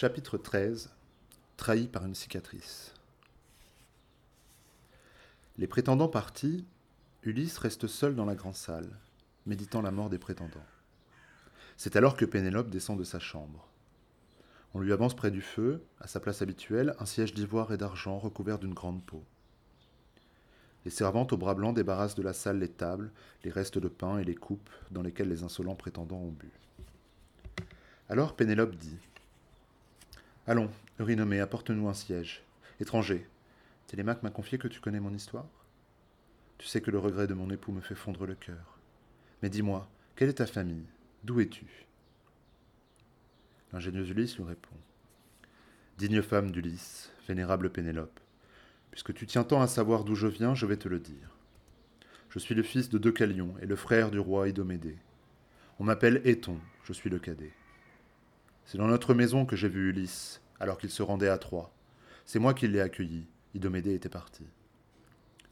Chapitre 13 Trahi par une cicatrice. Les prétendants partis, Ulysse reste seul dans la grande salle, méditant la mort des prétendants. C'est alors que Pénélope descend de sa chambre. On lui avance près du feu, à sa place habituelle, un siège d'ivoire et d'argent recouvert d'une grande peau. Les servantes au bras blanc débarrassent de la salle les tables, les restes de pain et les coupes dans lesquelles les insolents prétendants ont bu. Alors Pénélope dit Allons, Eurynome, apporte-nous un siège. Étranger, Télémaque m'a confié que tu connais mon histoire Tu sais que le regret de mon époux me fait fondre le cœur. Mais dis-moi, quelle est ta famille? D'où es-tu? L'ingénieuse Ulysse lui répond Digne femme d'Ulysse, vénérable Pénélope, puisque tu tiens tant à savoir d'où je viens, je vais te le dire. Je suis le fils de Deucalion et le frère du roi Idomédée. On m'appelle Éton, je suis le cadet. C'est dans notre maison que j'ai vu Ulysse, alors qu'il se rendait à Troie. C'est moi qui l'ai accueilli, Idomédée était parti.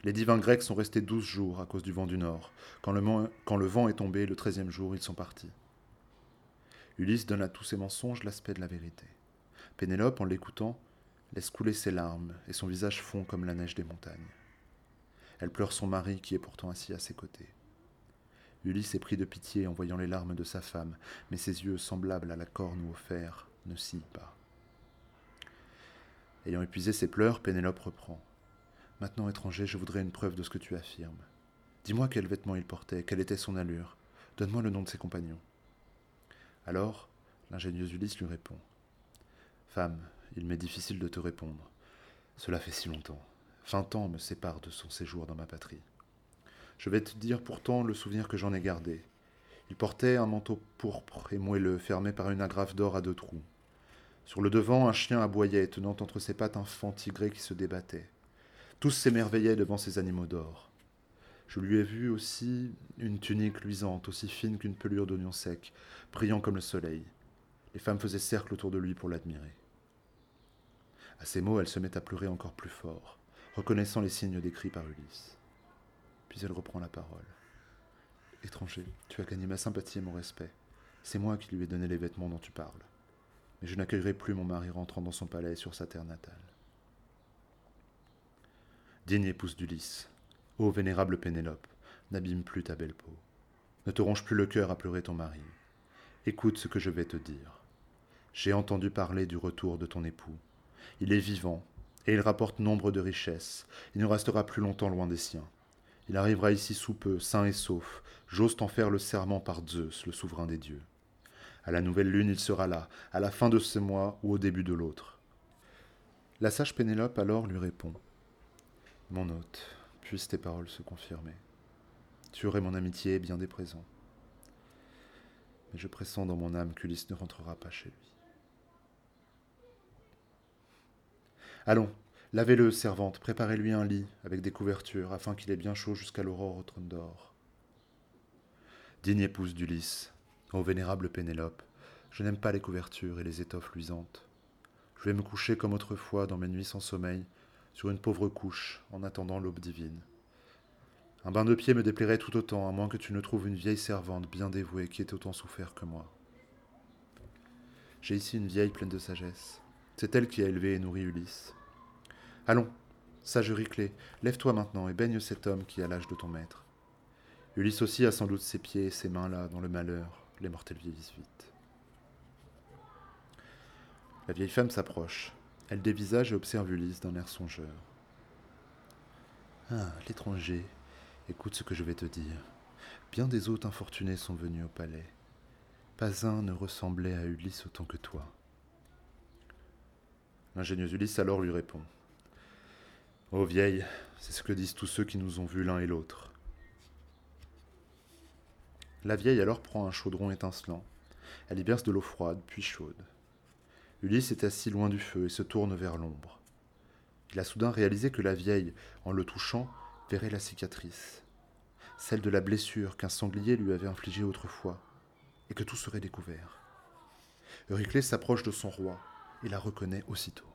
Les divins grecs sont restés douze jours à cause du vent du nord. Quand le, vent est tombé, le treizième jour, ils sont partis. Ulysse donne à tous ces mensonges l'aspect de la vérité. Pénélope, en l'écoutant, laisse couler ses larmes, et son visage fond comme la neige des montagnes. Elle pleure son mari qui est pourtant assis à ses côtés. Ulysse est pris de pitié en voyant les larmes de sa femme, mais ses yeux, semblables à la corne ou au fer, ne scillent pas. Ayant épuisé ses pleurs, Pénélope reprend. Maintenant, étranger, je voudrais une preuve de ce que tu affirmes. Dis-moi quels vêtements il portait, quelle était son allure. Donne-moi le nom de ses compagnons. Alors, l'ingénieuse Ulysse lui répond. Femme, il m'est difficile de te répondre. Cela fait si longtemps. Vingt ans me séparent de son séjour dans ma patrie. Je vais te dire pourtant le souvenir que j'en ai gardé. Il portait un manteau pourpre et moelleux, fermé par une agrafe d'or à deux trous. Sur le devant, un chien aboyait, tenant entre ses pattes un fan tigré qui se débattait. Tous s'émerveillaient devant ces animaux d'or. Je lui ai vu aussi une tunique luisante, aussi fine qu'une pelure d'oignon sec, brillant comme le soleil. Les femmes faisaient cercle autour de lui pour l'admirer. À ces mots, elle se met à pleurer encore plus fort, reconnaissant les signes décrits par Ulysse. Puis elle reprend la parole. Étranger, tu as gagné ma sympathie et mon respect. C'est moi qui lui ai donné les vêtements dont tu parles je n'accueillerai plus mon mari rentrant dans son palais sur sa terre natale. Digne épouse d'Ulysse, ô vénérable Pénélope, n'abîme plus ta belle peau. Ne te ronge plus le cœur à pleurer ton mari. Écoute ce que je vais te dire. J'ai entendu parler du retour de ton époux. Il est vivant, et il rapporte nombre de richesses. Il ne restera plus longtemps loin des siens. Il arrivera ici sous peu, sain et sauf. J'ose t'en faire le serment par Zeus, le souverain des dieux. À la nouvelle lune, il sera là, à la fin de ce mois ou au début de l'autre. La sage Pénélope alors lui répond Mon hôte, puissent tes paroles se confirmer. Tu aurais mon amitié bien des présents. Mais je pressens dans mon âme qu'Ulysse ne rentrera pas chez lui. Allons, lavez-le, servante, préparez-lui un lit avec des couvertures, afin qu'il ait bien chaud jusqu'à l'aurore au trône d'or. Digne épouse d'Ulysse, Ô vénérable Pénélope, je n'aime pas les couvertures et les étoffes luisantes. Je vais me coucher comme autrefois dans mes nuits sans sommeil, sur une pauvre couche, en attendant l'aube divine. Un bain de pied me déplairait tout autant, à moins que tu ne trouves une vieille servante bien dévouée qui ait autant souffert que moi. J'ai ici une vieille pleine de sagesse. C'est elle qui a élevé et nourri Ulysse. Allons, sage Riclé, lève-toi maintenant et baigne cet homme qui a l'âge de ton maître. Ulysse aussi a sans doute ses pieds et ses mains là, dans le malheur, les mortels vieillissent vite. La vieille femme s'approche. Elle dévisage et observe Ulysse d'un air songeur. Ah, l'étranger, écoute ce que je vais te dire. Bien des hôtes infortunés sont venus au palais. Pas un ne ressemblait à Ulysse autant que toi. L'ingénieux Ulysse alors lui répond. Ô vieille, c'est ce que disent tous ceux qui nous ont vus l'un et l'autre. La vieille alors prend un chaudron étincelant. Elle y verse de l'eau froide, puis chaude. Ulysse est assis loin du feu et se tourne vers l'ombre. Il a soudain réalisé que la vieille, en le touchant, verrait la cicatrice, celle de la blessure qu'un sanglier lui avait infligée autrefois, et que tout serait découvert. Euryclée s'approche de son roi et la reconnaît aussitôt.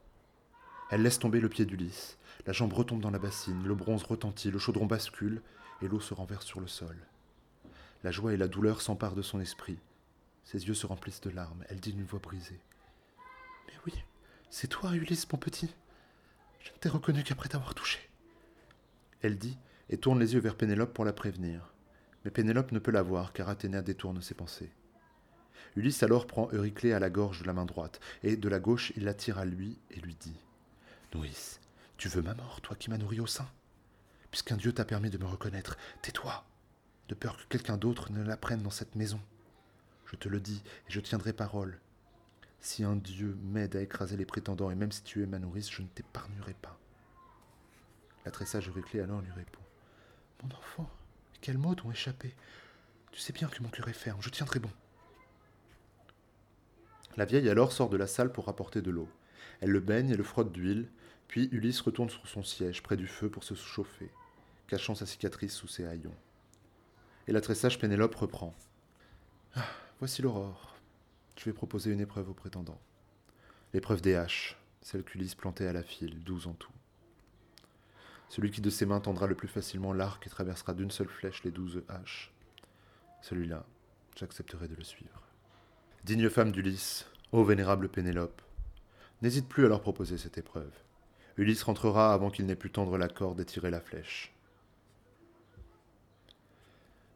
Elle laisse tomber le pied d'Ulysse, la jambe retombe dans la bassine, le bronze retentit, le chaudron bascule, et l'eau se renverse sur le sol. La joie et la douleur s'emparent de son esprit. Ses yeux se remplissent de larmes. Elle dit d'une voix brisée Mais oui, c'est toi, Ulysse, mon petit. Je ne t'ai reconnu qu'après t'avoir touché. Elle dit et tourne les yeux vers Pénélope pour la prévenir. Mais Pénélope ne peut la voir car Athéna détourne ses pensées. Ulysse alors prend Euryclée à la gorge de la main droite, et de la gauche il l'attire à lui et lui dit Nourrice, tu veux ma mort, toi qui m'as nourri au sein? Puisqu'un Dieu t'a permis de me reconnaître, tais-toi, de peur que quelqu'un d'autre ne la prenne dans cette maison. Je te le dis, et je tiendrai parole. Si un Dieu m'aide à écraser les prétendants, et même si tu es ma nourrice, je ne t'épargnerai pas. La tressage Euryclée alors lui répond Mon enfant, quels mots t'ont échappé? Tu sais bien que mon cœur est ferme, je tiendrai bon. La vieille alors sort de la salle pour rapporter de l'eau. Elle le baigne et le frotte d'huile, puis Ulysse retourne sur son siège près du feu pour se chauffer, cachant sa cicatrice sous ses haillons. Et la tressage Pénélope reprend. Ah, voici l'aurore. Je vais proposer une épreuve aux prétendants. L'épreuve des haches, celle qu'Ulysse plantait à la file, douze en tout. Celui qui de ses mains tendra le plus facilement l'arc et traversera d'une seule flèche les douze haches. Celui-là, j'accepterai de le suivre. Digne femme d'Ulysse, ô vénérable Pénélope, n'hésite plus à leur proposer cette épreuve. Ulysse rentrera avant qu'il n'ait pu tendre la corde et tirer la flèche.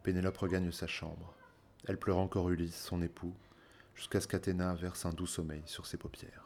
Pénélope regagne sa chambre. Elle pleure encore Ulysse, son époux, jusqu'à ce qu'Athéna verse un doux sommeil sur ses paupières.